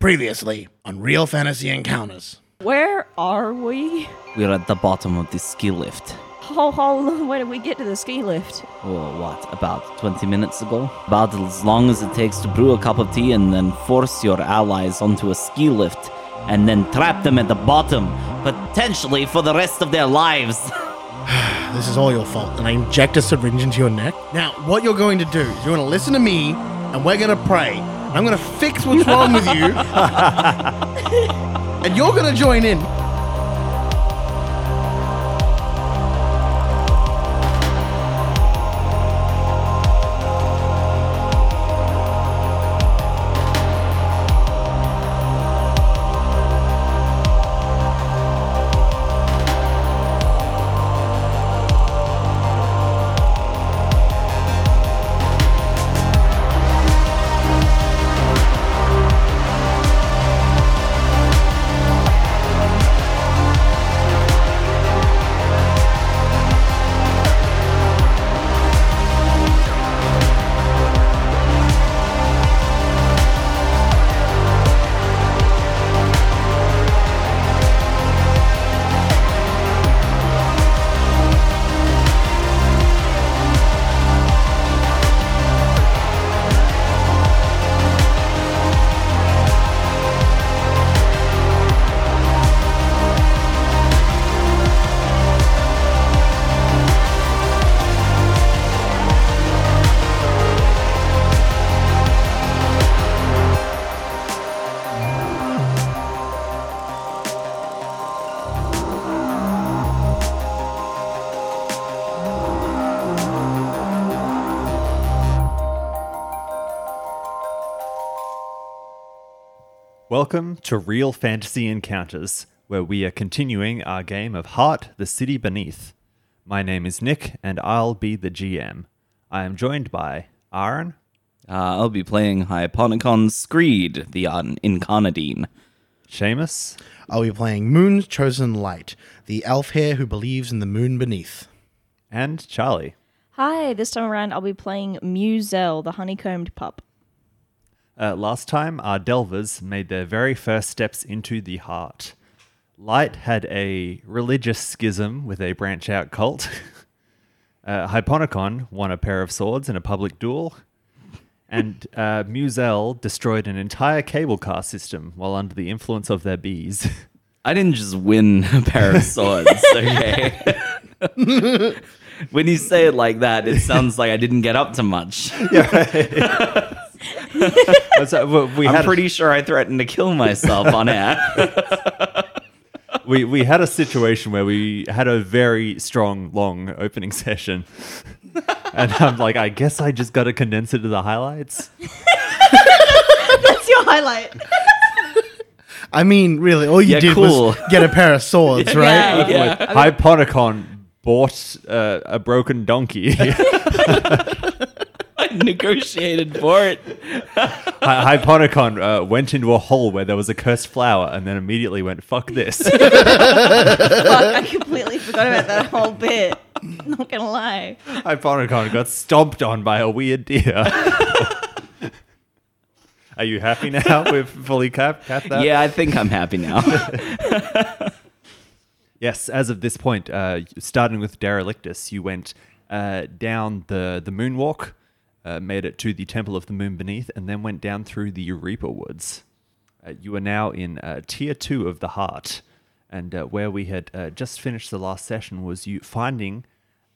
Previously on Real Fantasy Encounters. Where are we? We're at the bottom of the ski lift. How, how long, when did we get to the ski lift? Or what, about 20 minutes ago? About as long as it takes to brew a cup of tea and then force your allies onto a ski lift and then trap them at the bottom, potentially for the rest of their lives. This is all your fault, and I inject a syringe into your neck. Now, what you're going to do is you're going to listen to me, and we're going to pray. I'm going to fix what's wrong with you, and you're going to join in. Welcome to Real Fantasy Encounters, where we are continuing our game of Heart, the City Beneath. My name is Nick, and I'll be the GM. I am joined by Aaron, Uh, I'll be playing Hyponicon Screed, the un- Incarnadine. Seamus, I'll be playing Moon's Chosen Light, the elf hare who believes in the moon beneath. and Charlie. Hi, this time around I'll be playing Muselle, the honeycombed pup. Uh, last time, our Delvers made their very first steps into the heart. Light had a religious schism with a branch out cult. uh, Hyponicon won a pair of swords in a public duel. And uh, Muselle destroyed an entire cable car system while under the influence of their bees. I didn't just win a pair of swords, okay? when you say it like that, it sounds like I didn't get up to much. So, well, we, I'm had pretty sure I threatened to kill myself on air. we, we had a situation where we had a very strong, long opening session. and I'm like, I guess I just got to condense it to the highlights. That's your highlight. I mean, really, all you Yeah, did cool. was get a pair of swords, right? Yeah. Hyponicon bought uh, a broken donkey. I negotiated for it. Hy- Hyponicon uh, went into a hole where there was a cursed flower and then immediately went, fuck this. Fuck, I completely forgot about that whole bit. Not gonna lie. Hyponicon got stomped on by a weird deer. Are you happy now? We've fully capped, capped that? Yeah, I think I'm happy now. Yes, as of this point, uh, starting with Derelictus, you went uh, down the, the moonwalk, uh, made it to the Temple of the Moon Beneath, and then went down through the Eureka Woods. Uh, you are now in uh, Tier 2 of the Heart, and uh, where we had uh, just finished the last session was you finding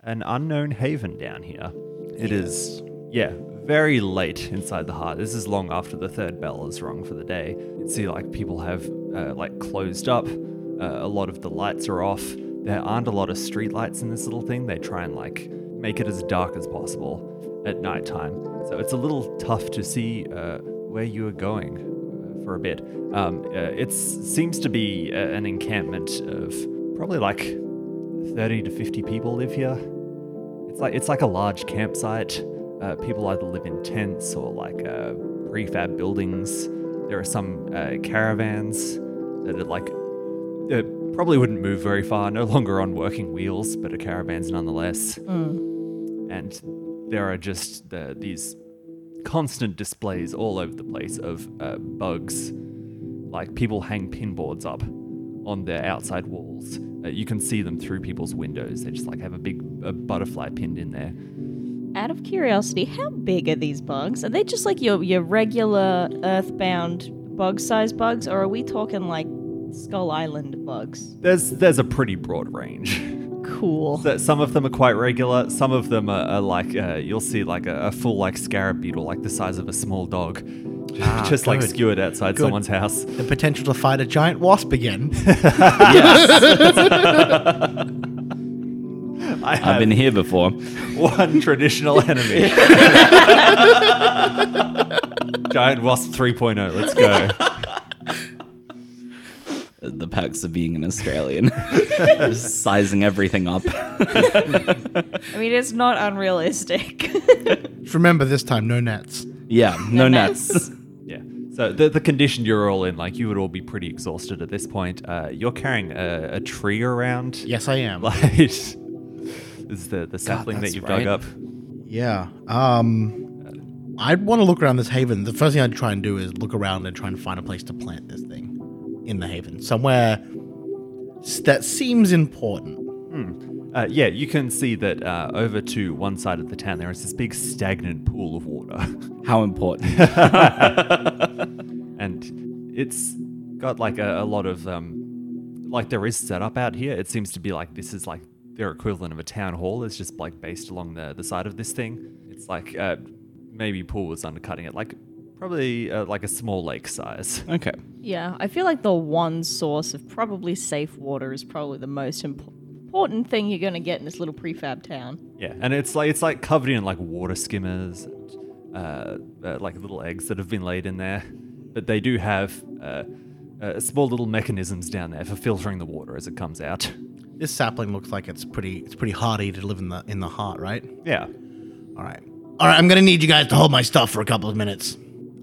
an unknown haven down here. It is, yeah, very late inside the Heart. This is long after the third bell is rung for the day. You see, like, people have, uh, like, closed up. Uh, a lot of the lights are off. There aren't a lot of street lights in this little thing. They try and like make it as dark as possible at nighttime. So it's a little tough to see uh, where you are going uh, for a bit. Um, uh, it seems to be uh, an encampment of probably like 30 to 50 people live here. It's like it's like a large campsite. Uh, people either live in tents or like uh, prefab buildings. There are some uh, caravans that are like uh, probably wouldn't move very far, no longer on working wheels, but a caravans nonetheless. And there are just uh, these constant displays all over the place of uh, bugs like people hang pinboards up on their outside walls. Uh, you can see them through people's windows. They just like have a big a butterfly pinned in there. Out of curiosity, how big are these bugs? Are they just like your your regular earthbound bug-sized bugs, or are we talking like Skull Island bugs? There's there's a pretty broad range. Cool. So some of them are quite regular. Some of them are, are like uh, you'll see like a, a full like scarab beetle, like the size of a small dog, Ah, just like good. skewered outside Good. someone's house. The potential to fight a giant wasp again. I have I've been here before. one traditional enemy. Giant wasp 3.0. Let's go. The perks of being an Australian. Just sizing everything up. I mean, it's not unrealistic. Just remember this time, no nets. Yeah, no nets. Yeah. So the the condition you're all in, like you would all be pretty exhausted at this point. Uh, you're carrying a, a tree around. Yes, I am. Like this is the the sapling that that's you've right. dug up. Yeah. Um, I'd want to look around this haven. The first thing I'd try and do is look around and try and find a place to plant this thing in the haven, somewhere that seems important. Uh, yeah, you can see that uh, over to one side of the town there is this big stagnant pool of water, How important. and it's got like a, a lot of um, like there is setup out here. It seems to be like this is like their equivalent of a town hall. It's just like based along the the side of this thing. It's like uh, maybe pool was undercutting it, like probably uh, like a small lake size. Okay. yeah, I feel like the one source of probably safe water is probably the most imp- important thing you're going to get in this little prefab town. Yeah, and it's like it's like covered in like water skimmers, and, uh, uh, like little eggs that have been laid in there. But they do have uh, uh, small little mechanisms down there for filtering the water as it comes out. This sapling looks like it's pretty. It's pretty hardy to live in the in the heart, right? Yeah, All right. All right. I'm gonna need you guys to hold my stuff for a couple of minutes.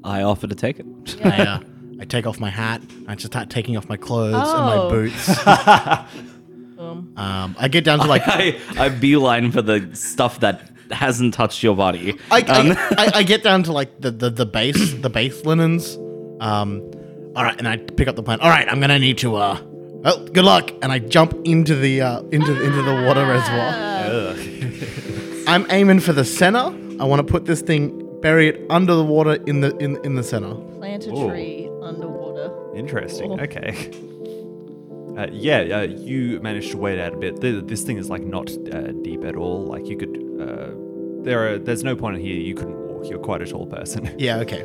I offer to take it. I, uh, I take off my hat. I just start taking off my clothes and my Oh. boots. um, I get down to like I, I beeline for the stuff that hasn't touched your body. I, Um, I, I, I get down to like the, the, the base the base linens. Um, all right, and I pick up the plant. All right, I'm gonna need to. Uh, well, good luck. And I jump into the uh, into into the water reservoir. I'm aiming for the center. I want to put this thing, bury it under the water in the in in the center. Plant a Ooh. tree underwater. interesting. Cool. Okay. Uh, yeah, uh, you managed to wade out a bit. Th- This thing is like not uh, deep at all. Like you could. Uh, there are. There's no point in here. You couldn't walk. You're quite a tall person. Yeah. Okay.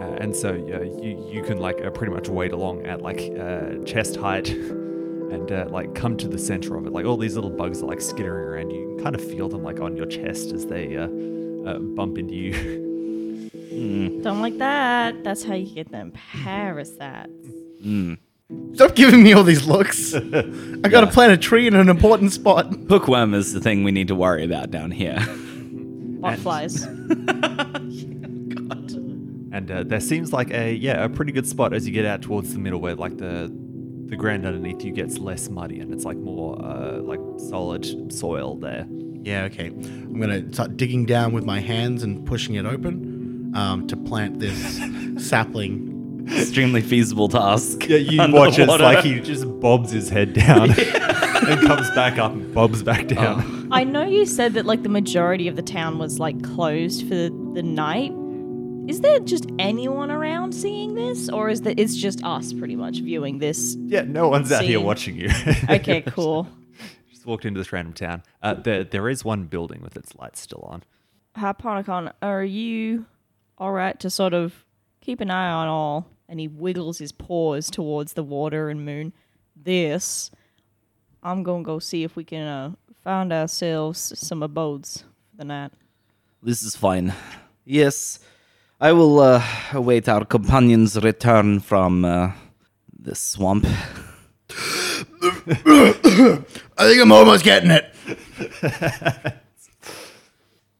Uh, and so you you can like uh, pretty much wade along at like uh, chest height and uh, like come to the center of it. Like all these little bugs are like skittering around you. You can kind of feel them like on your chest as they uh, uh, bump into you. Don't like that. That's how you get them parasites. Stop giving me all these looks. I gotta plant a tree in an important spot. Hookworm is the thing we need to worry about down here. Botflies. and uh, there seems like a yeah a pretty good spot as you get out towards the middle where like the the ground underneath you gets less muddy and it's like more uh, like solid soil there. Yeah. Okay. I'm gonna start digging down with my hands and pushing it open um, to plant this sapling. Extremely feasible task. Yeah, you watch as like he just bobs his head down and comes back up and bobs back down. I know you said that like the majority of the town was like closed for the, the night. Is there just anyone around seeing this, or is that it's just us pretty much viewing this? Yeah, no one's out here Scene. watching you. Okay, cool. Just walked into this random town. Uh, there, there is one building with its lights still on. Hyponicon, are you all right to sort of keep an eye on all? And he wiggles his paws towards the water and moon. This, I'm gonna go see if we can uh, find ourselves some abodes for the night. This is fine. Yes, I will uh, await our companion's return from uh, the swamp. I think I'm almost getting it.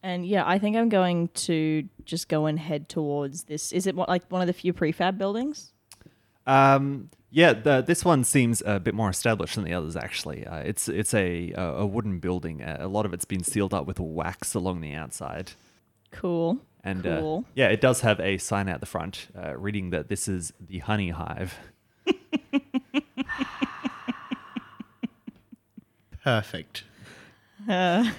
And yeah, I think I'm going to just go and head towards this. Is it like one of the few prefab buildings? Um, yeah, the, this one seems a bit more established than the others. Actually, uh, it's it's a a wooden building. Uh, a lot of it's been sealed up with wax along the outside. Cool. And uh, cool. Uh, yeah, it does have a sign out the front uh, reading that this is the Honey Hive. Perfect.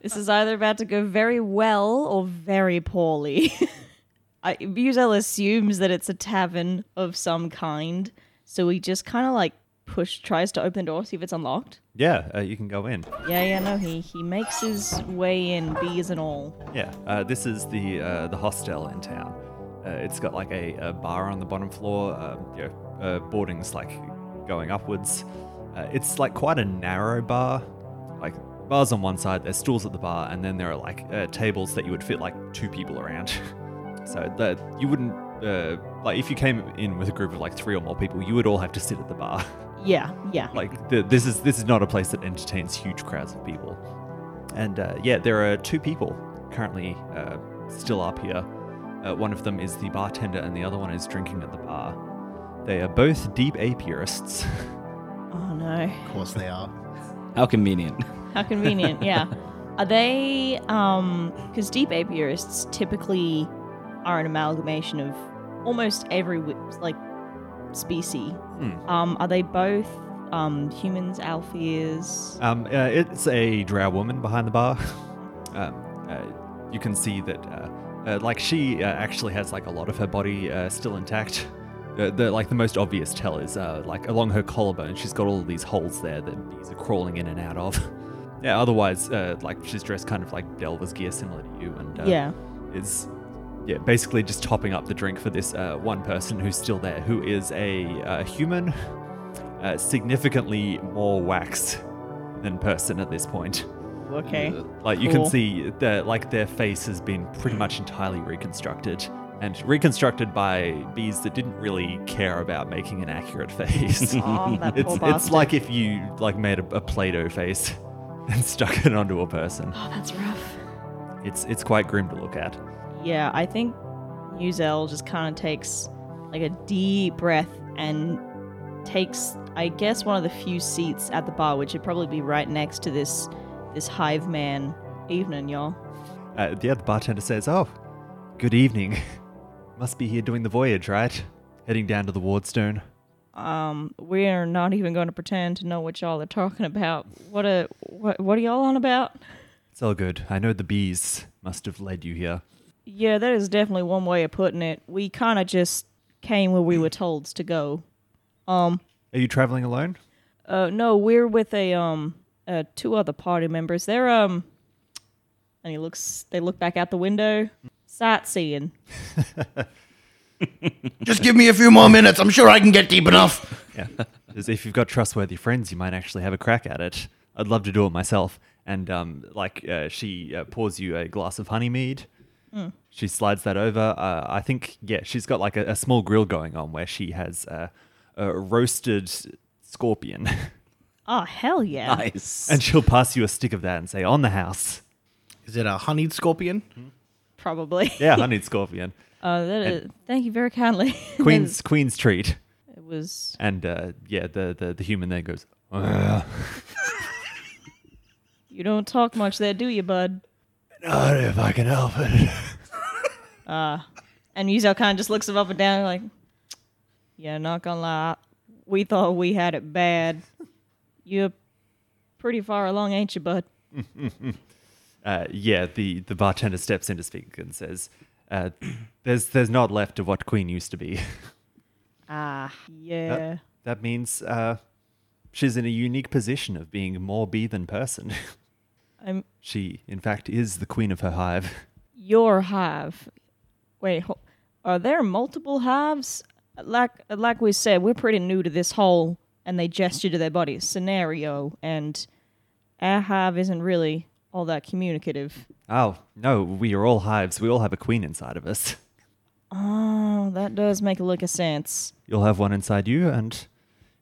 This is either about to go very well or very poorly. I, Buzel assumes that it's a tavern of some kind, so he just kind of like push tries to open the door, see if it's unlocked. Yeah, uh, you can go in. Yeah, yeah, no, he he makes his way in, bees and all. Yeah, uh, this is the uh, the hostel in town. Uh, it's got like a, a bar on the bottom floor. Um, you know, uh, boarding's like going upwards. Uh, it's like quite a narrow bar. Like bars on one side, there's stools at the bar, and then there are like uh, tables that you would fit like two people around. so that you wouldn't uh, like if you came in with a group of like three or more people, you would all have to sit at the bar. Yeah, yeah. like the, this is this is not a place that entertains huge crowds of people and uh, yeah there are two people currently uh, still up here uh, one of them is the bartender and the other one is drinking at the bar they are both deep apiarists oh no. Of course they are. How convenient. How convenient, yeah. Are they um because deep apiarists typically are an amalgamation of almost every like species. Hmm. Um are they both um humans, alpheas? um, uh, it's a drow woman behind the bar um, uh, you can see that uh, uh, like she uh, actually has like a lot of her body uh, still intact uh, the like the most obvious tell is uh, like along her collarbone she's got all of these holes there that bees are crawling in and out of yeah otherwise uh, like she's dressed kind of like delver's gear similar to you and uh, Yeah. is yeah basically just topping up the drink for this uh, one person who's still there who is a uh, human uh, significantly more waxed than person at this point Okay. like you Cool. can see that like their face has been pretty much entirely reconstructed and reconstructed by bees that didn't really care about making an accurate face. Oh, that it's it's like if you like made a, a Play-Doh face and stuck it onto a person. Oh, that's rough. It's it's quite grim to look at. Yeah, I think Uzel just kind of takes like a deep breath and takes, I guess, one of the few seats at the bar, which would probably be right next to this this hive man. Evening, y'all. Uh, yeah, the bartender says, "Oh, good evening. Must be here doing the voyage, right? Heading down to the Wardstone." Um, we're not even going to pretend to know what y'all are talking about. What a what? What are y'all on about? It's all good. I know the bees must have led you here. Yeah, that is definitely one way of putting it. We kind of just came where we were told to go. Um, Are you traveling alone? Uh, no, we're with a um, uh, two other party members. They're um, and he looks. They look back out the window, sightseeing. Just give me a few more minutes. I'm sure I can get deep enough. Yeah. As if you've got trustworthy friends, you might actually have a crack at it. I'd love to do it myself. And um, like uh, she uh, pours you a glass of honey mead. She slides that over. Uh, I think yeah, she's got like a, a small grill going on where she has uh, a roasted scorpion, Oh hell yeah! Nice. and she'll pass you a stick of that and say, "On the house." Is it a honeyed scorpion? Probably. Yeah, honeyed scorpion. Uh, that is, thank you very kindly. Queen's Queen's treat. it was. And uh, yeah, the, the the human there goes. "Ugh." You don't talk much there, do you, bud? Not if I can help it. And Yuzel kind of just looks him up and down, like, yeah, not gonna lie, we thought we had it bad. You're pretty far along, ain't you, bud? Uh, yeah, the, the bartender steps in to speak and says, uh, "There's there's not left of what Queen used to be. Ah, yeah. that means uh, she's in a unique position of being more bee than person. I'm she, in fact, is the queen of her hive. your hive. Wait, ho- are there multiple hives? Like like we said, we're pretty new to this whole and they gesture to their bodies scenario, and our hive isn't really all that communicative. Oh no, we are all hives. We all have a queen inside of us. Oh, that does make a lick of sense. You'll have one inside you, and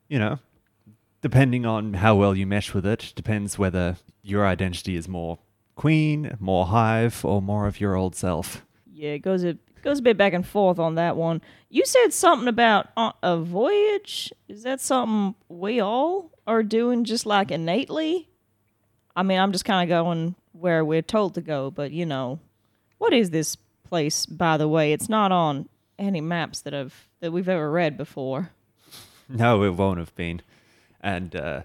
you know, depending on how well you mesh with it, depends whether your identity is more queen, more hive, or more of your old self. Yeah, it goes a goes a bit back and forth on that one. You said something about uh, a voyage. Is that something we all are doing just like innately? I mean, I'm just kind of going where we're told to go, but you know, what is this place? By the way, it's not on any maps that have that we've ever read before. No, it won't have been. And uh,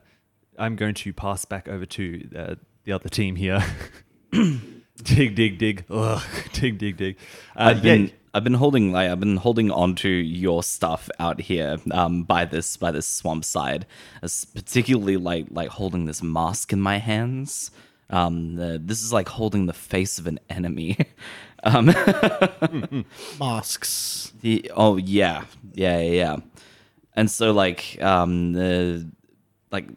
I'm going to pass back over to uh, the other team here. dig, dig, dig. Ugh, dig, dig, dig. Uh, I've been yeah, I've been holding like I've been holding onto your stuff out here um, by this by this swamp side, as particularly like like holding this mask in my hands. Um, uh, this is like holding the face of an enemy. um, Masks. the, oh yeah, yeah, yeah. And so like um, uh, like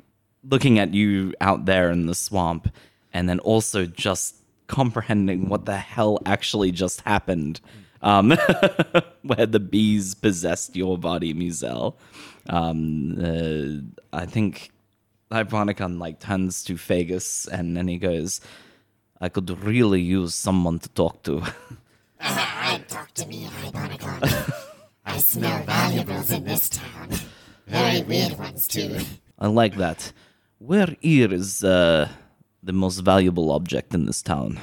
looking at you out there in the swamp, and then also just comprehending what the hell actually just happened. Um, where the bees possessed your body, Muzel. Um, uh, I think Hyponicon like turns to Fagus and then he goes, I could really use someone to talk to. Talk to me, Hyponicon. I smell valuables in this town. Very weird ones, too. I like that. Where here is uh, the most valuable object in this town?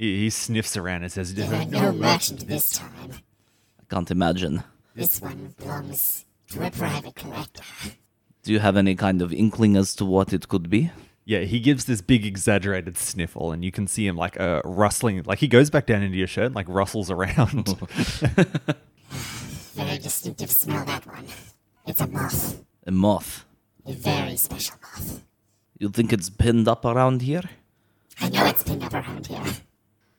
He, he sniffs around and says, There are no merchant this time. I can't imagine. This one belongs to a private collector. Do you have any kind of inkling as to what it could be? Yeah, he gives this big exaggerated sniffle, and you can see him like uh, rustling. Like he goes back down into your shirt, and, like rustles around. Very distinctive smell, that one. It's a moth. A moth. A very special moth. You think it's pinned up around here? I know it's pinned up around here.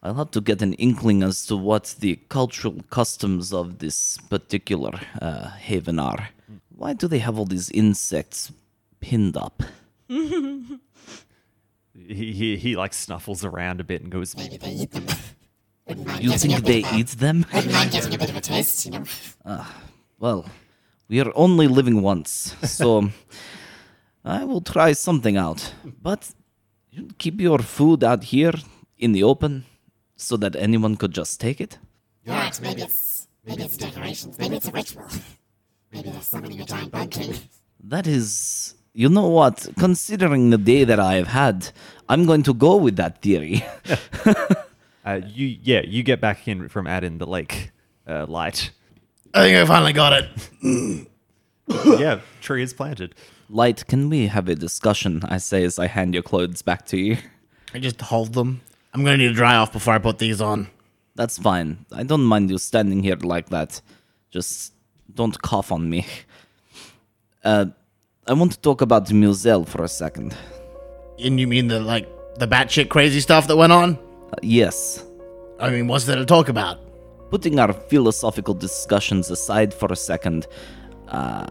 I'll have to get an inkling as to what the cultural customs of this particular uh, haven are. Why do they have all these insects pinned up? he, he he like snuffles around a bit and goes, Maybe they eat them. You think they eat them? Wouldn't mind getting a bit of a taste, you know. Well, we are only living once, so I will try something out. But you keep your food out here in the open so that anyone could just take it? You're right, maybe it's maybe it's decorations, maybe it's a ritual. Maybe they're summoning a giant bug king. That is. You know what? Considering the day that I have had, I'm going to go with that theory. uh, "You yeah, you get back in from adding the lake uh, light. I think I finally got it. yeah, tree is planted. Light, can we have a discussion? I say as I hand your clothes back to you. I just hold them. I'm gonna need to dry off before I put these on. That's fine. I don't mind you standing here like that. Just don't cough on me. Uh, I want to talk about Muzel for a second. And you mean the like the batshit crazy stuff that went on? Uh, yes. I mean, what's there to talk about? Putting our philosophical discussions aside for a second, uh,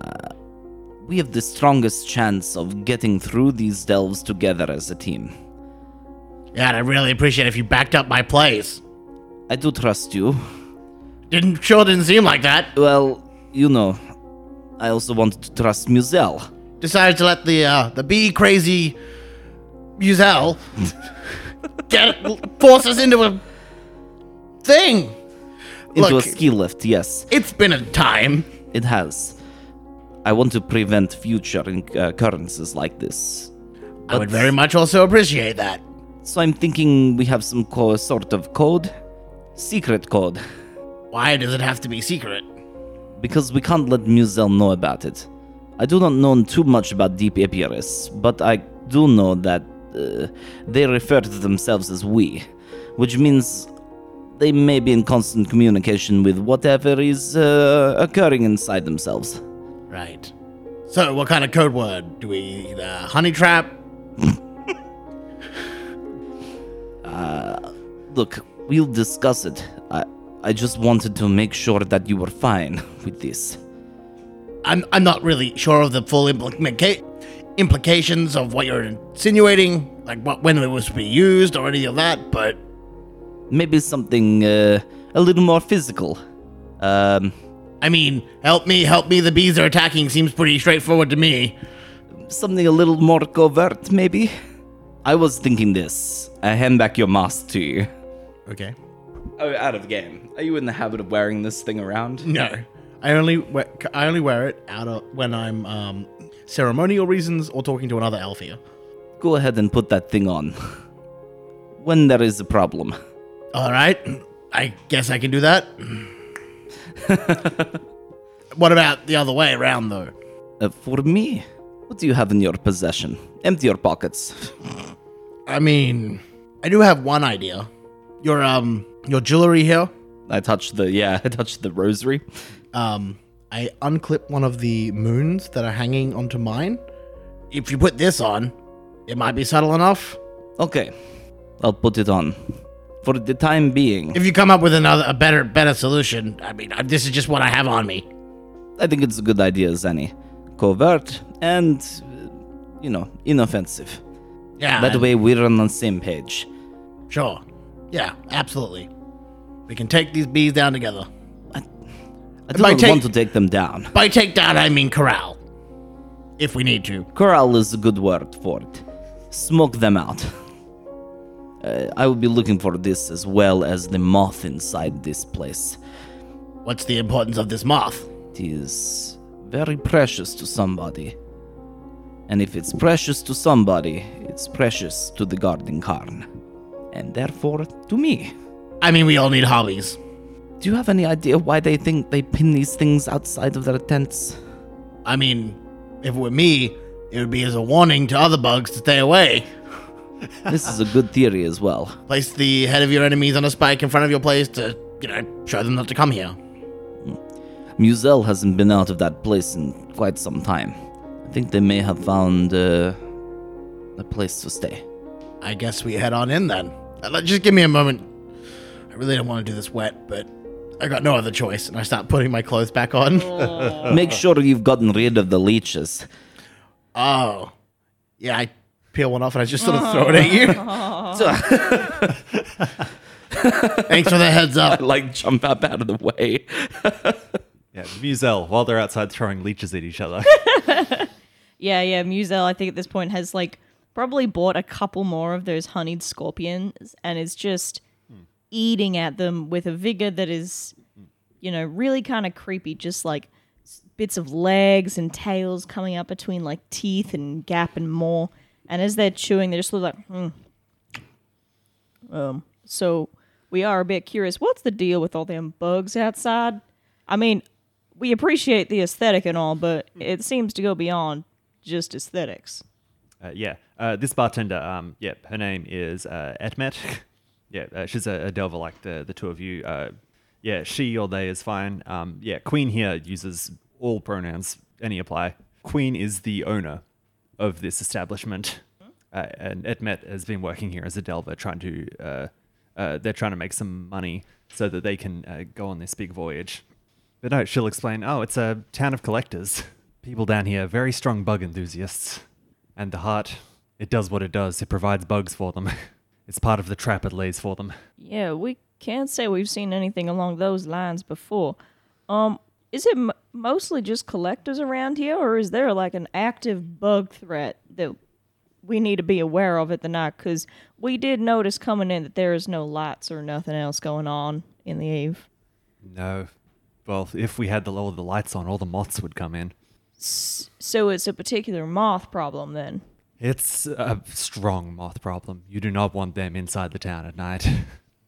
we have the strongest chance of getting through these delves together as a team. Yeah, and I'd really appreciate if you backed up my place. I do trust you. Didn't sure didn't seem like that. Well, you know, I also wanted to trust Musel. Decided to let the uh the bee crazy Musel get force us into a thing. Into Look, a ski lift, yes. it's been a time. It has. I want to prevent future uh, occurrences like this. I would very much also appreciate that. So I'm thinking we have some co- sort of code, secret code, Why does it have to be secret? because we can't let Muzel know about it. I do not know too much about Deep Apiarists, but I do know that uh, they refer to themselves as we, which means they may be in constant communication with whatever is uh, occurring inside themselves. Right. So, what kind of code word do we? Uh, honey trap? Look, we'll discuss it. I, I just wanted to make sure that you were fine with this. I'm I'm not really sure of the full implica- implications of what you're insinuating, like what when it was to be used or any of that. But Maybe something uh, a little more physical. Um, I mean, help me, help me. The bees are attacking. Seems pretty straightforward to me. something a little more covert, maybe? I was thinking this. I hand back your mask to you. Okay. Oh, out of game. Are you in the habit of wearing this thing around? No, I only wear, I only wear it out of when I'm um ceremonial reasons or talking to another elf here. Go ahead and put that thing on. When there is a problem. All right, I guess I can do that. what about the other way around, though? Uh, for me, What do you have in your possession? Empty your pockets. I mean, I do have one idea. Your um, your jewelry here. I touched the yeah, I touched the rosary. Um, I unclip one of the moons that are hanging onto mine. If you put this on, it might be subtle enough. Okay, I'll put it on. For the time being, If you come up with another, a better, better solution, I mean, uh, this is just what I have on me. I think it's a good idea, Zanny. Covert and, you know, inoffensive. Yeah. That way we're on the same page. Sure. Yeah, absolutely. We can take these bees down together. I I not take- want to take them down. By take down, I mean corral. If we need to. Corral is a good word for it. Smoke them out. Uh, I will be looking for this as well as the moth inside this place. What's the importance of this moth? It is very precious to somebody. And if it's precious to somebody, it's precious to the guarding Karn. And therefore, to me. I mean, we all need hobbies. Do you have any idea why they think they pin these things outside of their tents? I mean, if it were me, it would be as a warning to other bugs to stay away. This is a good theory as well. Place the head of your enemies on a spike in front of your place to, you know, show them not to come here. Musel hasn't been out of that place in quite some time. I think they may have found uh, a place to stay. I guess we head on in then. Uh, Just give me a moment. I really don't want to do this wet, but I got no other choice, and I start putting my clothes back on. Make sure you've gotten rid of the leeches. Oh, yeah. I peel one off and I just sort of throw it at you. Thanks for the heads up. I, like jump up out of the way. Yeah, Musel, while they're outside throwing leeches at each other. Yeah, yeah. Musel, I think at this point has like probably bought a couple more of those honeyed scorpions and is just eating at them with a vigor that is, you know, really kind of creepy. Just like bits of legs and tails coming up between like teeth and gap and more. And as they're chewing, they just look like, hmm. Um. So we are a bit curious. What's the deal with all them bugs outside? I mean, we appreciate the aesthetic and all, but it seems to go beyond just aesthetics. Uh, yeah, uh, this bartender, um, yeah, her name is uh, Etmet. yeah, uh, she's a, a delver like the, the two of you. Uh, yeah, she or they is fine. Um, yeah, Queen here uses all pronouns, any apply. Queen is the owner of this establishment, uh, and Etmet has been working here as a delver, trying to. Uh, they're trying to make some money so that they can go on this big voyage. But no, she'll explain. Oh, it's a town of collectors. People down here, very strong bug enthusiasts. And the heart, it does what it does. It provides bugs for them. it's part of the trap it lays for them. Yeah, we can't say we've seen anything along those lines before. Um, is it m- mostly just collectors around here, or is there like an active bug threat that we need to be aware of at the night? Because we did notice coming in that there is no lights or nothing else going on in the eve. No. Well, if we had the, all the lights on, all the moths would come in. So it's a particular moth problem then. It's a strong moth problem. You do not want them inside the town at night.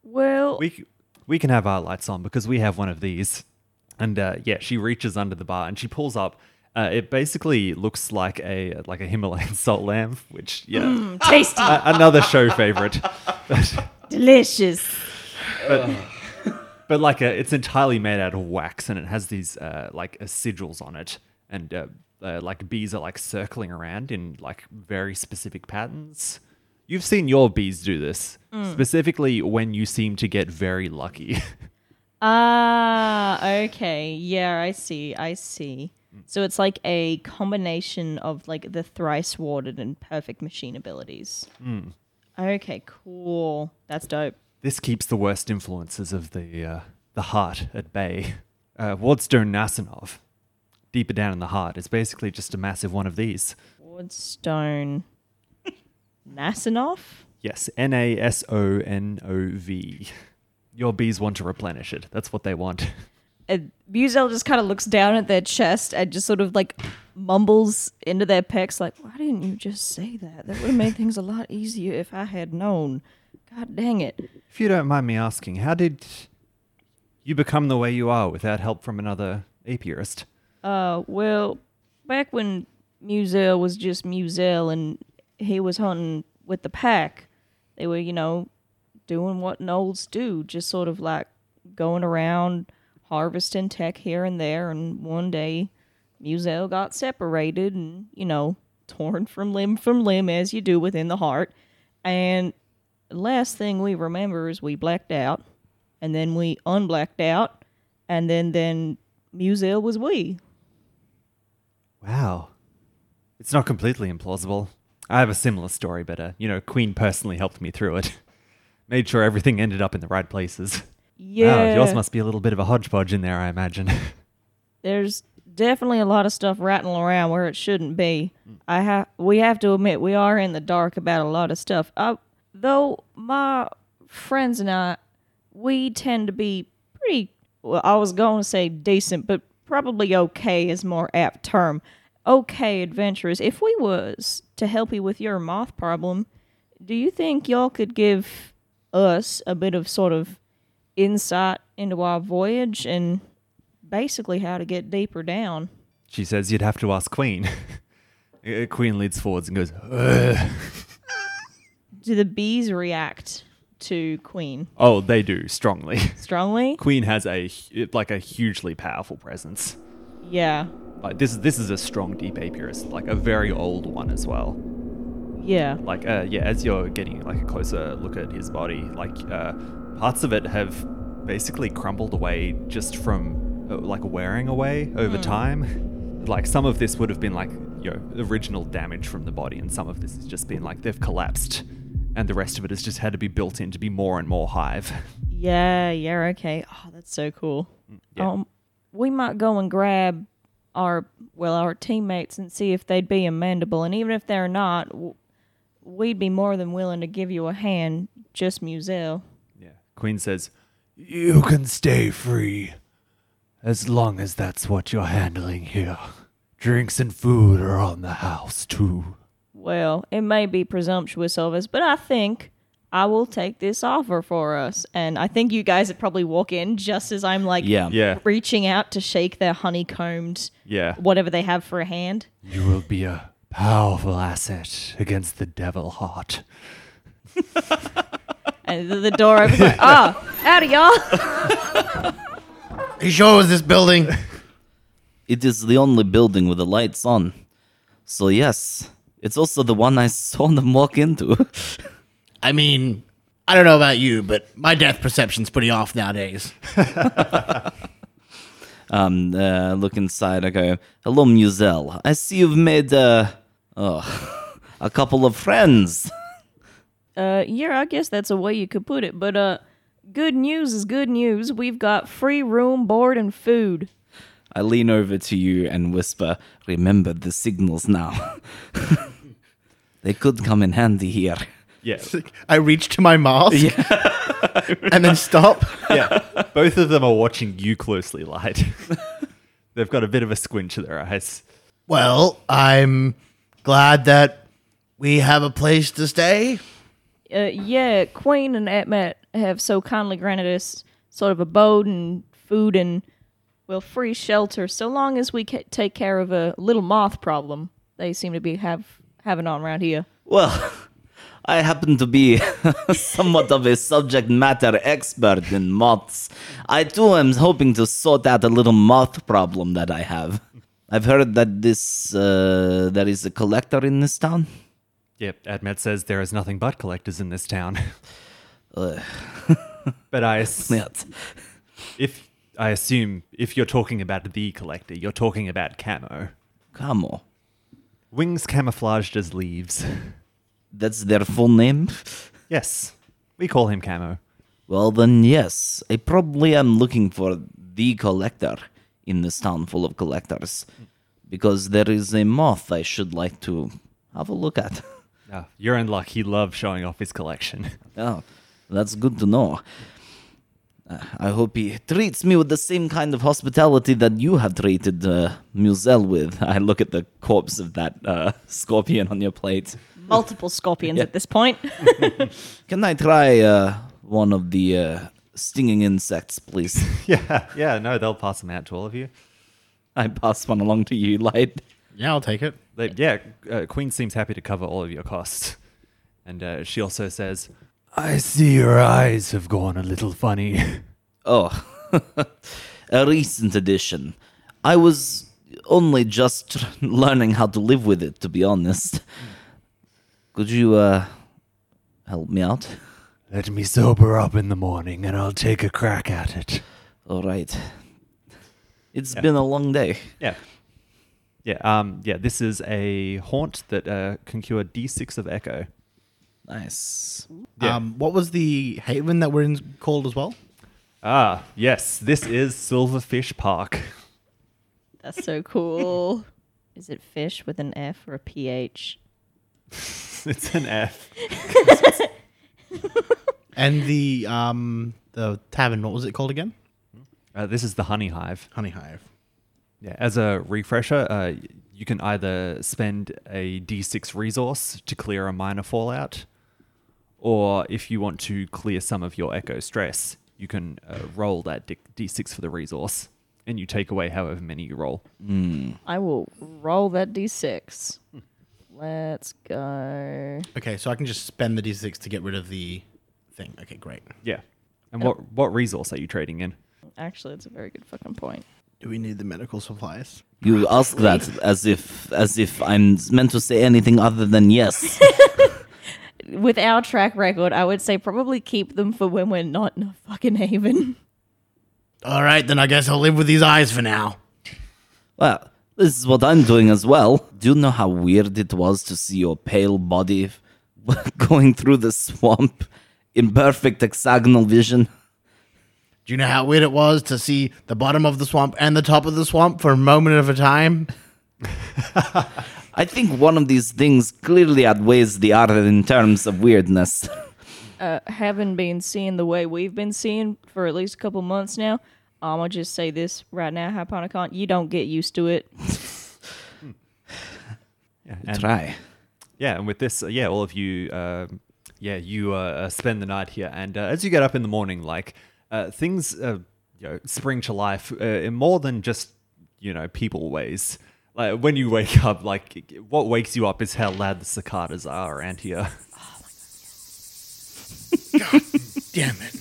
Well, we c- we can have our lights on because we have one of these. And uh, yeah, she reaches under the bar and she pulls up. Uh, it basically looks like a like a Himalayan salt lamp, which yeah, tasty, a- another show favorite. delicious. but like a, it's entirely made out of wax and it has these uh, like uh, sigils on it and uh, uh, like bees are like circling around in like very specific patterns you've seen your bees do this specifically when you seem to get very lucky Ah, okay. Yeah, I see. I see. So it's like a combination of like the thrice warded and perfect machine abilities. Okay, cool. That's dope. This keeps the worst influences of the uh, the heart at bay uh, wardstone nasanov deeper down in the heart is basically just a massive one of these Wardstone. Nasanov? Yes, N A S O N O V. Your bees want to replenish it. That's what they want. And Buzel just kind of looks down at their chest and just sort of like mumbles into their pecs, like, why didn't you just say that? That would have made things a lot easier if I had known. God dang it. If you don't mind me asking, how did you become the way you are without help from another apiarist? Uh, well, back when Musel was just Musel and he was hunting with the pack. They were, you know, doing what gnolls do, just sort of like going around harvesting tech here and there. And one day, Musel got separated and, you know, torn from limb from limb as you do within the heart. And last thing we remember is we blacked out, and then we unblacked out, and then then Musel was we. Wow. It's not completely implausible. I have a similar story, but, uh, you know, Queen personally helped me through it. Made sure everything ended up in the right places. Yeah, Wow, yours must be a little bit of a hodgepodge in there, I imagine. there's definitely a lot of stuff rattling around where it shouldn't be. I have we have to admit we are in the dark about a lot of stuff. Uh, though my friends and I, we tend to be pretty. Well, I was going to say decent, but probably okay is more apt term. Okay, adventurers. If we was to help you with your moth problem, do you think y'all could give us a bit of sort of insight into our voyage and basically how to get deeper down. she says you'd have to ask Queen. Queen leads forwards and goes. Do the bees react to Queen "Oh, they do strongly." strongly? Queen has a hu- like a hugely powerful presence. Yeah, Like this, this is a strong deep apiarist, like a very old one as well. yeah, Like, uh, yeah, as you're getting like a closer look at his body, like uh, parts of it have basically crumbled away just from uh, like wearing away over time. Like some of this would have been like you know original damage from the body, and some of this has just been like they've collapsed, and the rest of it has just had to be built in to be more and more hive. yeah, yeah. Okay. Oh, that's so cool. yeah. Um, we might go and grab our well our teammates and see if they'd be amendable, and even if they're not, we'd be more than willing to give you a hand. Just Musel. Yeah. Queen says, You can stay free. As long as that's what you're handling here. Drinks and food are on the house, too. Well, it may be presumptuous of us, but I think I will take this offer for us. And I think you guys would probably walk in just as I'm like Yeah. Yeah. reaching out to shake their honeycombed Yeah. whatever they have for a hand. You will be a powerful asset against the devil heart. And the, the door opens like, oh, of y'all. Are you sure it was this building? It is the only building with the lights on. So, yes, it's also the one I saw them walk into. I mean, I don't know about you, but my death perception's pretty off nowadays. um, uh, look inside. I go, hello, Musel. I see you've made, uh, oh, a couple of friends. Uh, yeah, I guess that's a way you could put it. But uh, good news is good news. We've got free room, board, and food. I lean over to you and whisper, remember the signals now. they could come in handy here. Yeah. I reach to my mask yeah. and then stop. yeah. Both of them are watching you closely, Light. They've got a bit of a squint to their eyes. Well, I'm glad that we have a place to stay. uh, yeah, Queen and Atmet have so kindly granted us sort of abode and food and well free shelter so long as we ca- take care of a little moth problem they seem to be have having on around here. Well, I happen to be somewhat of a subject matter expert in moths. I too am hoping to sort out a little moth problem that I have. I've heard that this uh, there is a collector in this town. Yep, Admet says there is nothing but collectors in this town. but I, s- Yes. if I assume if you're talking about the collector, you're talking about camo. Come on. Wings camouflaged as leaves. That's their full name? Yes, we call him camo. Well, then, yes. I probably am looking for the collector in this town full of collectors. Because there is a moth I should like to have a look at. Ah, you're in luck. He loves showing off his collection. Oh, that's good to know. Uh, I hope he treats me with the same kind of hospitality that you have treated uh, Musel with. I look at the corpse of that uh, scorpion on your plate. Multiple scorpions at this point. Can I try uh, one of the uh, stinging insects, please? yeah, yeah. No, they'll pass them out to all of you. I pass one along to you, Light. Yeah, I'll take it. But yeah, uh, Queen seems happy to cover all of your costs. And uh, she also says, I see your eyes have gone a little funny. Oh, a recent addition. I was only just learning how to live with it, to be honest. Could you, uh, help me out? Let me sober up in the morning and I'll take a crack at it. All right. It's been a long day. Yeah. Yeah, um, yeah, this is a haunt that uh, can cure D6 of Echo. Nice. Yeah. Um, what was the haven that we're in called as well? Ah, yes, this is Silverfish Park. That's so cool. Is it fish with an F or a PH? it's an F. And the um the tavern, what was it called again? Uh, this is the Honey Hive. Honey Hive. Yeah, as a refresher, uh, you can either spend a d6 resource to clear a minor fallout, or if you want to clear some of your echo stress, you can uh, roll that d- d6 for the resource, and you take away however many you roll. I will roll that d6. Let's go. Okay, so I can just spend the d6 to get rid of the thing. Okay, great. Yeah. And what what resource are you trading in? Actually, it's a very good fucking point. Do we need the medical supplies? You ask that as if as if I'm meant to say anything other than yes. With our track record, I would say probably keep them for when we're not in a fucking haven. All right, then I guess I'll live with these eyes for now. well, this is what I'm doing as well. Do you know how weird it was to see your pale body going through the swamp in perfect hexagonal vision? Do you know how weird it was to see the bottom of the swamp and the top of the swamp for a moment of a time? I think one of these things clearly outweighs the other in terms of weirdness. Uh, having been seeing the way we've been seeing for at least a couple months now, I'm gonna just say this right now, Hyponicon, you don't get used to it. Yeah. And, Try. yeah, and with this, uh, yeah, all of you, um yeah, you uh, uh, spend the night here, and uh, as you get up in the morning, like uh, things, uh, you know, spring to life uh, in more than just you know people ways. Like when you wake up, like what wakes you up is how loud the cicadas are around here. Oh my god! god damn it.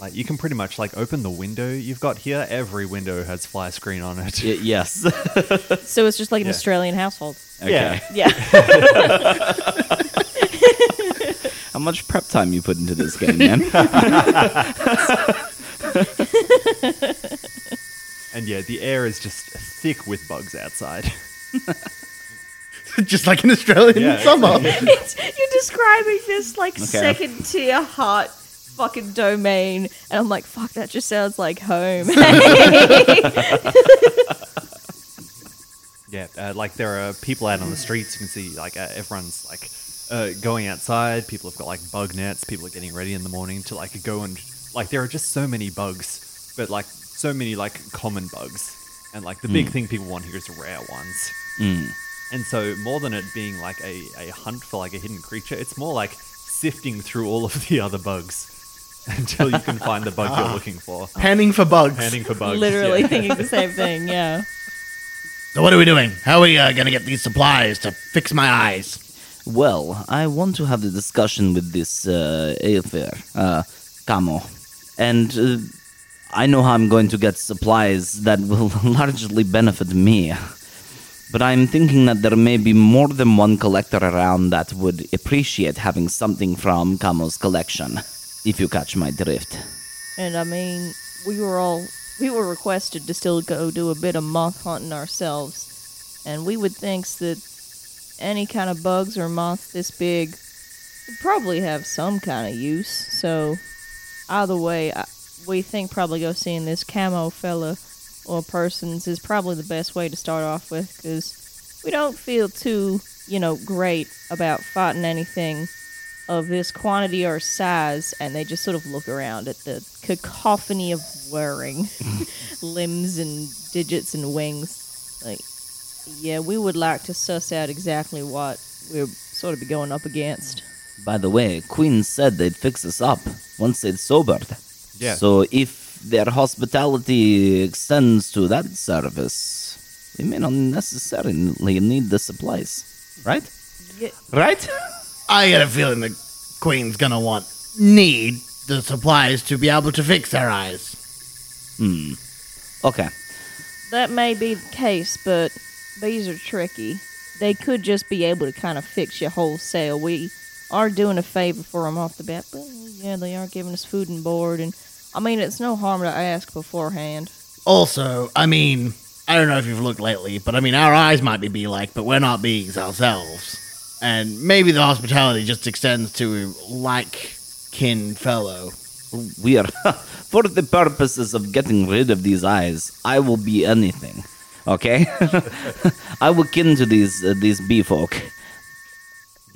Like you can pretty much like open the window you've got here. Every window has fly screen on it. Y- yes. So it's just like an Yeah. Australian household. okay. Yeah. How much prep time you put into this game, man? And yeah, the air is just thick with bugs outside. just like an Australian Yeah, summer. It's, you're describing this like second tier hot fucking domain, and I'm like, fuck, that just sounds like home. Yeah, uh, like there are people out on the streets. You can see like uh, everyone's like uh, going outside. People have got like bug nets. People are getting ready in the morning to like go and like there are just so many bugs, but like so many like common bugs, and like the big thing people want here is rare ones. And so more than it being like a, a hunt for like a hidden creature, it's more like sifting through all of the other bugs until you can find the bug you're looking for. Panning for bugs. Panning for bugs. Literally yeah. thinking the same thing, yeah. So what are we doing? How are we uh, gonna get these supplies to fix my eyes? Well, I want to have the discussion with this uh, Aether, uh, Camo. And uh, I know how I'm going to get supplies that will largely benefit me. But I'm thinking that there may be more than one collector around that would appreciate having something from Camo's collection, if you catch my drift. And I mean, we were all we were requested to still go do a bit of moth hunting ourselves, and we would think that any kind of bugs or moths this big would probably have some kind of use. So either way, I, we think probably go seeing this camo fella or persons is probably the best way to start off with, because we don't feel too you know great about fighting anything of this quantity or size, and they just sort of look around at the cacophony of whirring limbs and digits and wings. Like, yeah, we would like to suss out exactly what we're sort of be going up against. By the way, Queen said they'd fix us up once they'd sobered. Yeah. So if their hospitality extends to that service, we may not necessarily need the supplies, right? Yeah. Right? I get a feeling the queen's gonna want need the supplies to be able to fix her eyes. Hmm. Okay. That may be the case, but bees are tricky. They could just be able to kind of fix you wholesale. We are doing a favor for them off the bat, but yeah, they are giving us food and board, and I mean, it's no harm to ask beforehand. Also, I mean, I don't know if you've looked lately, but I mean, our eyes might be bee like, but we're not bees ourselves. And maybe the hospitality just extends to like kin fellow. We are, for the purposes of getting rid of these eyes, I will be anything. Okay? I will kin to these uh, these bee folk.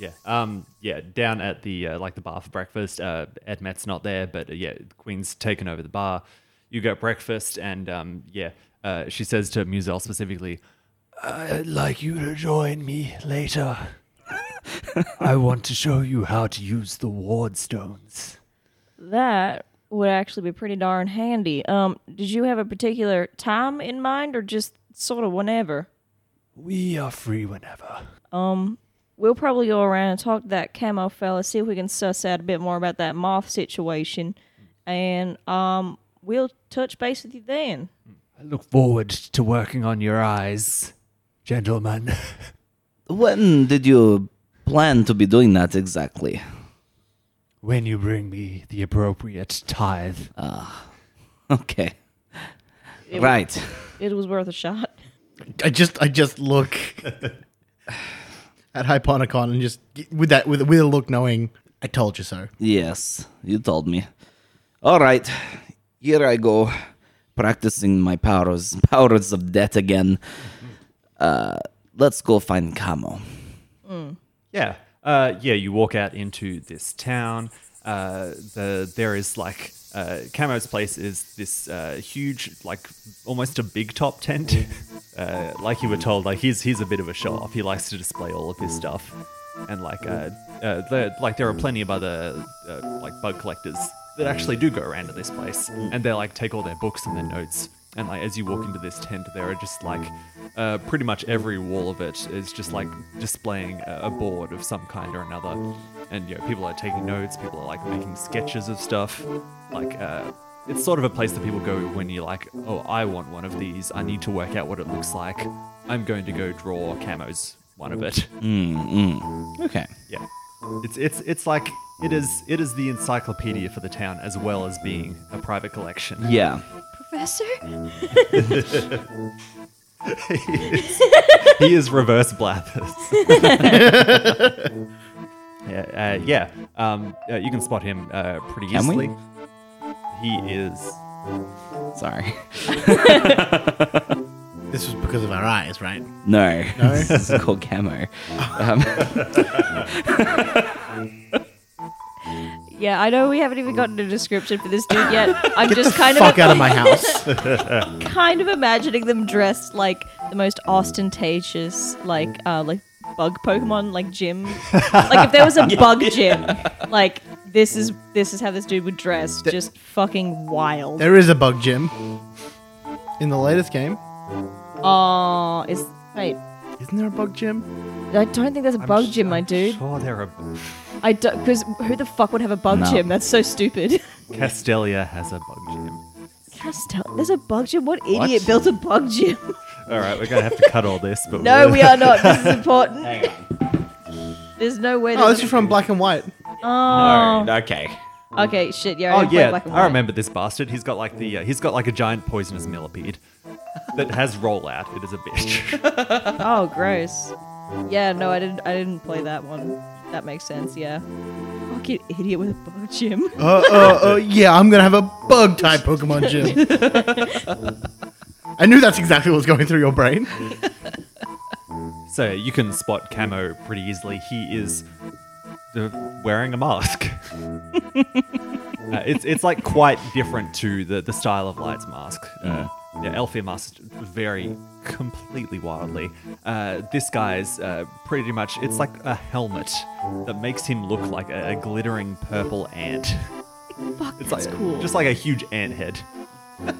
Yeah. Um. Yeah. Down at the uh, like the bar for breakfast. Uh, Ed Matt's not there, but uh, yeah, the Queen's taken over the bar. You get breakfast, and um. Yeah. Uh. She says to Musel specifically, "I'd like you to join me later. I want to show you how to use the ward stones." That would actually be pretty darn handy. Um, did you have a particular time in mind, or just sort of whenever? We are free whenever. We'll probably go around and talk to that camo fella, see if we can suss out a bit more about that moth situation, and um, we'll touch base with you then. I look forward to working on your eyes, gentlemen. When did you plan to be doing that exactly? when you bring me the appropriate tithe. Ah, Okay. It- right. It was worth a shot. I just, I just look at Hyponicon and just with that, with with a look, knowing I told you so. Yes, you told me. All right, here I go, practicing my powers, powers of death again. Uh, let's go find Camo. Yeah. Uh, yeah, you walk out into this town. Uh, the there is like uh, Camo's place is this uh, huge, like almost a big top tent. Uh, like you were told, like he's he's a bit of a show off. He likes to display all of his stuff, and like uh, uh, there, like there are plenty of other uh, like bug collectors that actually do go around to this place, and they like take all their books and their notes. And like as you walk into this tent, there are just like uh, pretty much every wall of it is just like displaying a, a board of some kind or another. And you know, people are taking notes. People are like making sketches of stuff. Like uh, it's sort of a place that people go when you're like, oh, I want one of these. I need to work out what it looks like. I'm going to go draw camos one of it. Okay. Yeah. It's it's it's like it is it is the encyclopedia for the town as well as being a private collection. Yeah. Professor? he is reverse Blathers. yeah, uh, yeah. Um, uh, you can spot him uh, pretty Can we? easily. He is. Sorry. This was because of our eyes, right? No. No. this is called Camo. Um, Yeah, I know we haven't even gotten a description for this dude yet. I'm just kind Fuck of out of my house. kind of imagining them dressed like the most ostentatious, like uh, like bug Pokemon, like gym. like if there was a bug gym, like this is this is how this dude would dress, just fucking wild. there is a bug gym in the latest game. Oh, is wait. Isn't there a bug gym? I don't think there's a bug gym, my dude. Sure, there are. I don't because who the fuck would have a bug No. gym? That's so stupid. Castelia has a bug gym. Castel, there's a bug gym. What idiot built a bug gym? All right, we're gonna have to cut all this, but no, we'll- we are not. This is important. There's no way. Oh, this is from Black and White. Oh, okay. okay, shit. Yeah. I Oh didn't play yeah, Black and I White. remember this bastard. He's got like the uh, he's got like a giant poisonous millipede that has rollout. It is a bitch. Oh, gross. Yeah, no, I didn't. I didn't play that one. That makes sense. Yeah. Fucking idiot with a bug gym. Uh, uh, uh, yeah, I'm gonna have a bug type Pokemon gym. I knew that's exactly what was going through your brain. So you can spot Camo pretty easily. He is uh, wearing a mask. uh, it's it's like quite different to the, the style of Light's mask. Uh, yeah, Aelfir mask vary completely wildly. Uh, this guy's uh, pretty much it's like a helmet that makes him look like a, a glittering purple ant. Fuck, It's that's like cool. just like a huge ant head,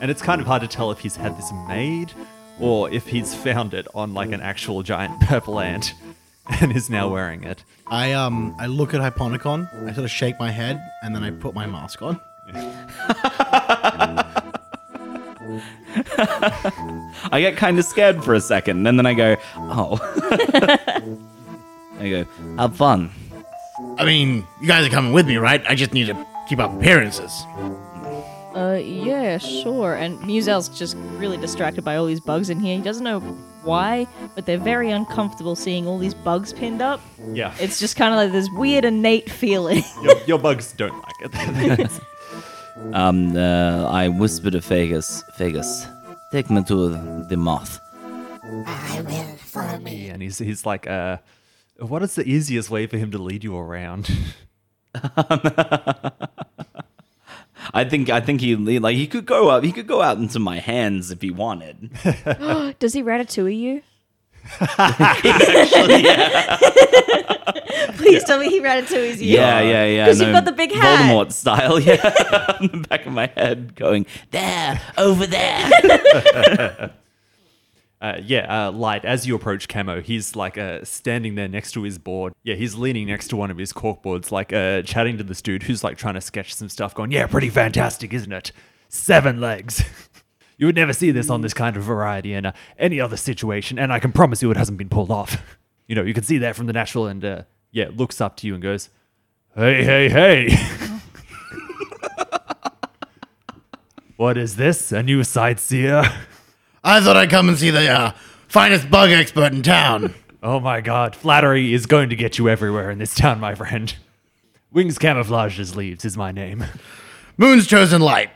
and it's kind of hard to tell if he's had this made or if he's found it on like an actual giant purple ant and is now wearing it. I um I look at Hyponicon, I sort of shake my head, and then I put my mask on. I get kind of scared for a second, and then I go, oh. I go, have fun. I mean, you guys are coming with me, right? I just need to keep up appearances. Uh, yeah, sure. And Musel's just really distracted by all these bugs in here. He doesn't know why, but they're very uncomfortable seeing all these bugs pinned up. Yeah. It's just kind of like this weird innate feeling. your, your bugs don't like it. Um, uh, I whisper to Fagus, Fagus, take me to the moth. I will follow me. and he's he's like, uh, what is the easiest way for him to lead you around? I think I think he like he could go up he could go out into my hands if he wanted. Does he ratatouille you? Please tell me he ratatouilles you. Yeah, yeah, yeah. 'Cause you've got the big hat. Voldemort style, yeah. on the back of my head, going there, over there. Uh, yeah, uh, light. As you approach Camo, he's like uh, standing there next to his board. Yeah, he's leaning next to one of his corkboards, like uh, chatting to this dude who's like trying to sketch some stuff. Going, yeah, pretty fantastic, isn't it? Seven legs. you would never see this on this kind of variety in uh, any other situation, and I can promise you it hasn't been pulled off. You know, you can see that from the natural, and uh, yeah, looks up to you and goes, "Hey, hey, hey." What is this? A new sightseer? I thought I'd come and see the uh, finest bug expert in town. Oh my god, flattery is going to get you everywhere in this town, my friend. Wings Camouflage as Leaves is my name. Moon's chosen light.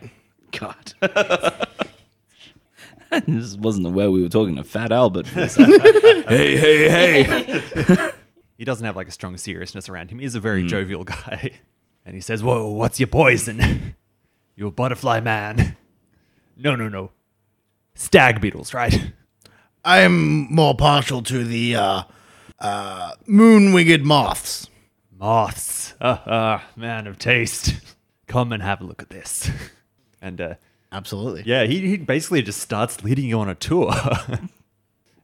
God. this wasn't where we were talking to Fat Albert. For a second. hey, hey, hey. He doesn't have like a strong seriousness around him. He's a very jovial guy. And he says, Whoa, what's your poison? you a butterfly man? No, no, no. Stag beetles, right? I am more partial to the uh, uh, moon-winged moths. Moths. Uh, uh, man of taste. Come and have a look at this. And uh, Absolutely. Yeah, he, he basically just starts leading you on a tour.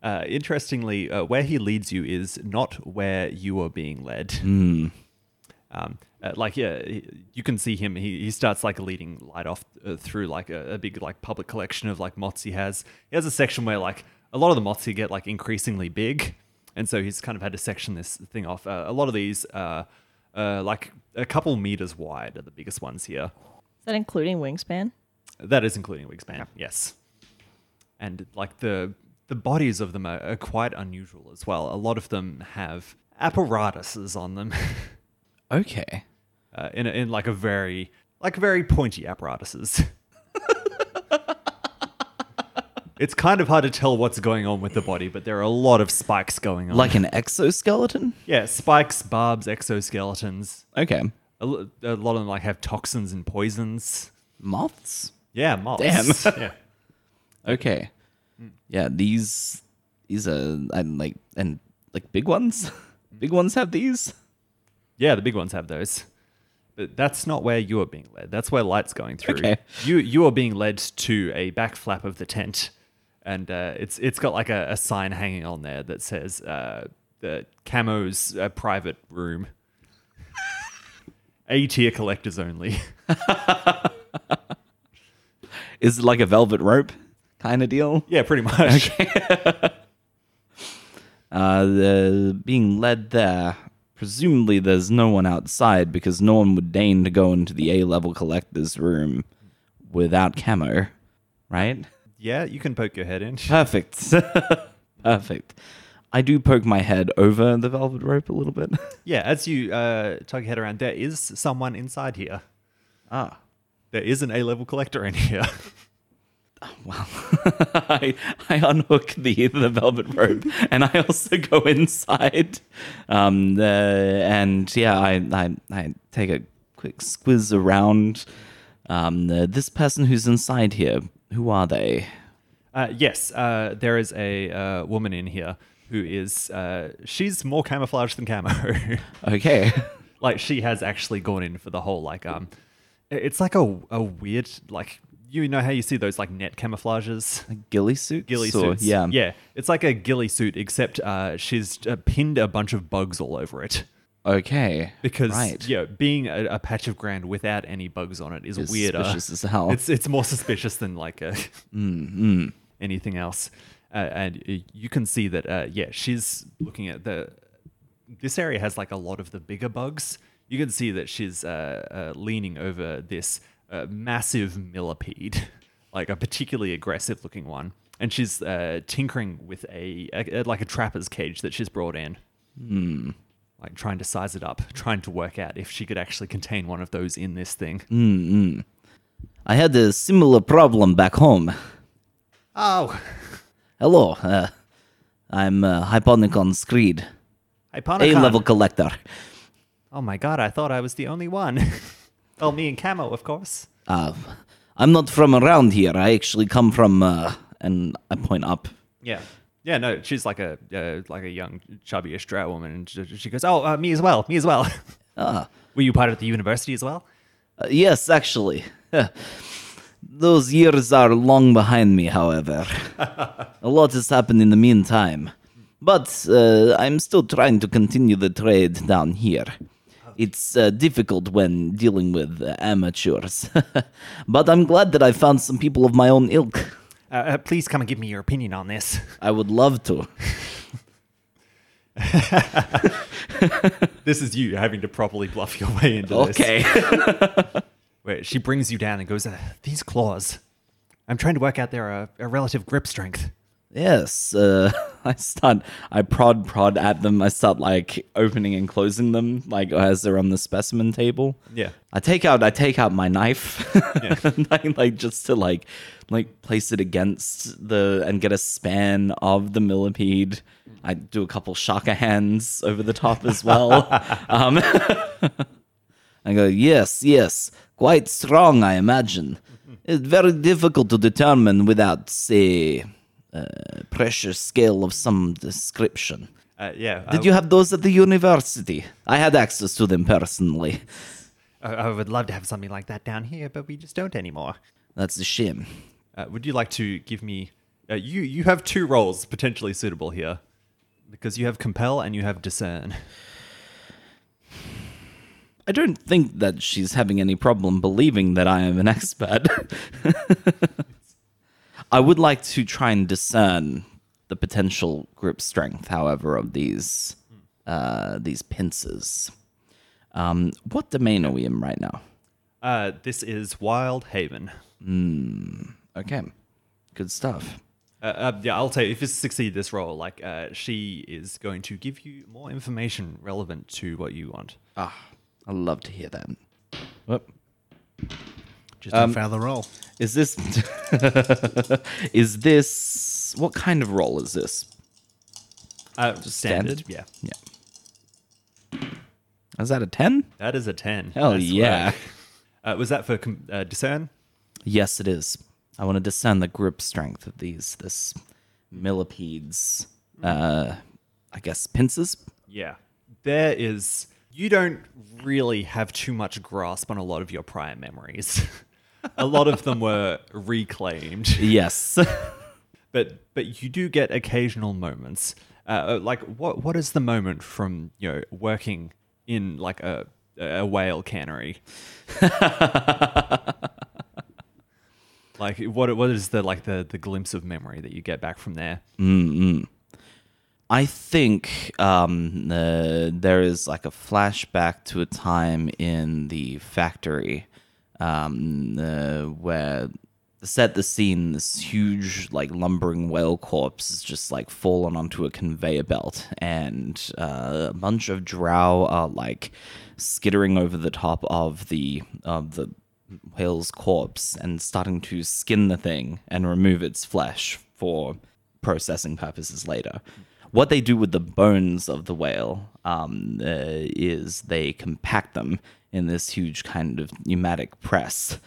Uh, interestingly, uh, where he leads you is not where you are being led. Um, uh, like, yeah, he- you can see him. He, he starts like leading light off uh, through like a, a big like public collection of like moths he has. He has a section where like a lot of the moths he get like increasingly big, and so he's kind of had to section this thing off. Uh, a lot of these, uh, uh, like a couple meters wide, are the biggest ones here. Is that including wingspan? That is including wingspan, yes. And like the the bodies of them are, are quite unusual as well. A lot of them have apparatuses on them, Okay. uh, in a, in like a very like very pointy apparatuses. it's kind of hard to tell what's going on with the body, but there are a lot of spikes going on. Like an exoskeleton? yeah, spikes, barbs, exoskeletons. Okay. A, lo- a lot of them like have toxins and poisons. Moths? Yeah, moths. Damn. yeah. Okay. Yeah, these these are and like and like big ones? big ones have these? Yeah, the big ones have those. But that's not where you are being led. That's where light's going through. Okay. You you are being led to a back flap of the tent, and uh, it's it's got like a, a sign hanging on there that says uh, the Camo's uh, private room. A tier collectors only. Is it like a velvet rope kind of deal? yeah, pretty much. Uh, the, being led there, presumably there's no one outside because no one would deign to go into the A level collector's room without camo, right? Yeah, you can poke your head in. Perfect. Perfect. I do poke my head over the velvet rope a little bit. Yeah, as you uh, tug your head around, there is someone inside here. ah. There is an A level collector in here. Well, I, I unhook the the velvet rope and I also go inside. Um, the, and yeah, I, I I take a quick squiz around. Um, the, this person who's inside here, who are they? Uh, yes, uh, there is a uh, woman in here who is uh, she's more camouflaged than camo. Okay. like she has actually gone in for the whole like um, it's like a a weird like you know how you see those like net camouflages, Ghillie suits? ghillie Or- suits. Yeah. yeah. It's like a ghillie suit, except uh, she's uh, pinned a bunch of bugs all over it. Okay. Because right. yeah, being a, a patch of ground without any bugs on it is Is weirder. suspicious as hell. It's it's more suspicious than like a Mm-hmm. anything else. Uh, and you can see that uh, yeah, she's looking at the. This area has like a lot of the bigger bugs. You can see that she's uh, uh, leaning over this uh, massive millipede, like a particularly aggressive looking one, and she's uh, tinkering with a, a like a trapper's cage that she's brought in like trying to size it up, trying to work out if she could actually contain one of those in this thing. Mm. I had a similar problem back home. Oh, Hello. Uh, I'm uh, Hyponicon Screed, A level collector. Oh my god, I thought I was the only one. well, me and Camo, of course. Uh, I'm not from around here. I actually come from, uh, and I point up. Yeah. Yeah, no, she's like a uh, like a young, chubbyish drow woman, and she she goes, "Oh, uh, me as well, me as well." Ah. Were you part of the university as well? Uh, yes, actually. Those years are long behind me, however. a lot has happened in the meantime. But uh, I'm still trying to continue the trade down here. It's uh, difficult when dealing with uh, amateurs. but I'm glad that I found some people of my own ilk. Uh, uh, please come and give me your opinion on this. I would love to. This is you having to properly bluff your way into this. Okay. Where she brings you down and goes, uh, "These claws. I'm trying to work out their uh, uh, relative grip strength." Yes, uh, I start. I prod, prod at them. I start like opening and closing them, like as they're on the specimen table. Yeah. I take out. I take out my knife, and I, like just to like, like place it against the and get a span of the millipede. I do a couple shaka hands over the top as well. um, I go, yes, yes, quite strong, I imagine. It's very difficult to determine without, say, a pressure scale of some description. Uh, yeah. Did you have those at the university? I had access to them personally. I, I would love to have something like that down here, but we just don't anymore. That's a shame. Uh, would you like to give me? Uh, you you have two rolls potentially suitable here, because you have compel and you have discern. I don't think that she's having any problem believing that I am an expert. I would like to try and discern the potential grip strength, however, of these uh, these pincers. Um, what domain are we in right now? Uh, this is Wild Haven. Okay, good stuff. Uh, uh, yeah, I'll tell you, if you succeed this roll, like uh, she is going to give you more information relevant to what you want. Ah, I love to hear that. Whoop. Just don't fail the roll. Is this is this what kind of roll is this? Uh, standard? standard, yeah. Yeah. Is that a ten? That is a ten. Hell swear. yeah. Uh, was that for uh, discern? Yes, it is. I want to discern the grip strength of these this millipedes. Uh, I guess pincers. Yeah. There is. You don't really have too much grasp on a lot of your prior memories. a lot of them were reclaimed, Yes. but but you do get occasional moments. Uh, like what what is the moment from you know working in like a a whale cannery? like what what is the like the the glimpse of memory that you get back from there? I think um, uh, there is like a flashback to a time in the factory um, uh, where set the scene this huge like lumbering whale corpse is just like fallen onto a conveyor belt and uh, a bunch of drow are like skittering over the top of the of the whale's corpse and starting to skin the thing and remove its flesh for processing purposes later. What they do with the bones of the whale um, uh, is they compact them in this huge kind of pneumatic press.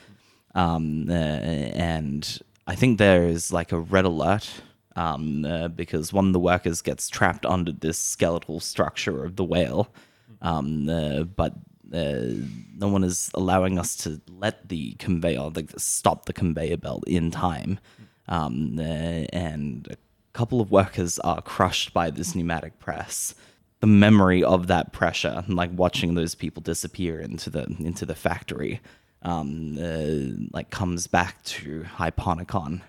Um, uh, and I think there is like a red alert um, uh, because one of the workers gets trapped under this skeletal structure of the whale. Um, uh, but uh, no one is allowing us to let the conveyor, stop the conveyor belt in time, um, uh, and a couple of workers are crushed by this pneumatic press. The memory of that pressure, like watching those people disappear into the into the factory, um, uh, like comes back to Hyponicon,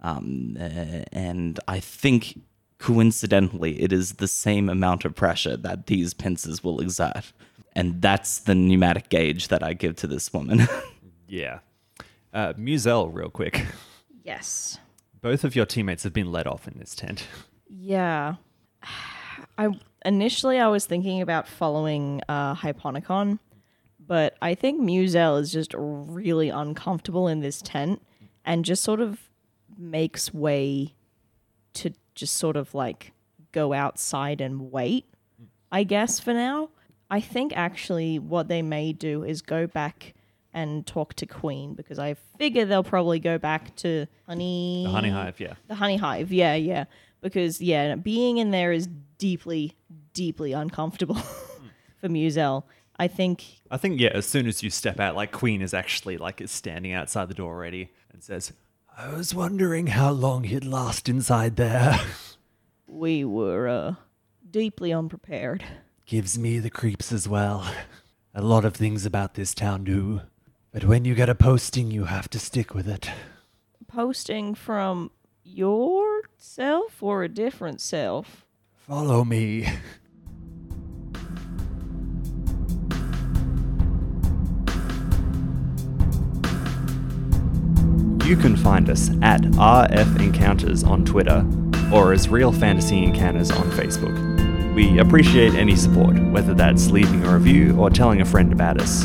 um, uh, and I think coincidentally it is the same amount of pressure that these pincers will exert, and that's the pneumatic gauge that I give to this woman. Yeah. Uh, Musel, real quick. Yes. Both of your teammates have been let off in this tent. Yeah. I initially I was thinking about following uh Hyponicon, but I think Musel is just really uncomfortable in this tent and just sort of makes way to just sort of like go outside and wait, I guess for now. I think actually what they may do is go back and talk to Queen because I figure they'll probably go back to Honey The honey hive, yeah. the honey hive, yeah, yeah. Because yeah, being in there is deeply, deeply uncomfortable for Musel. I think I think, yeah, as soon as you step out, like Queen is actually like is standing outside the door already and says, I was wondering how long you'd last inside there. we were uh, deeply unprepared. Gives me the creeps as well. A lot of things about this town do. But when you get a posting, you have to stick with it. Posting from yourself or a different self? Follow me. You can find us at RF Encounters on Twitter or as Real Fantasy Encounters on Facebook. We appreciate any support, whether that's leaving a review or telling a friend about us.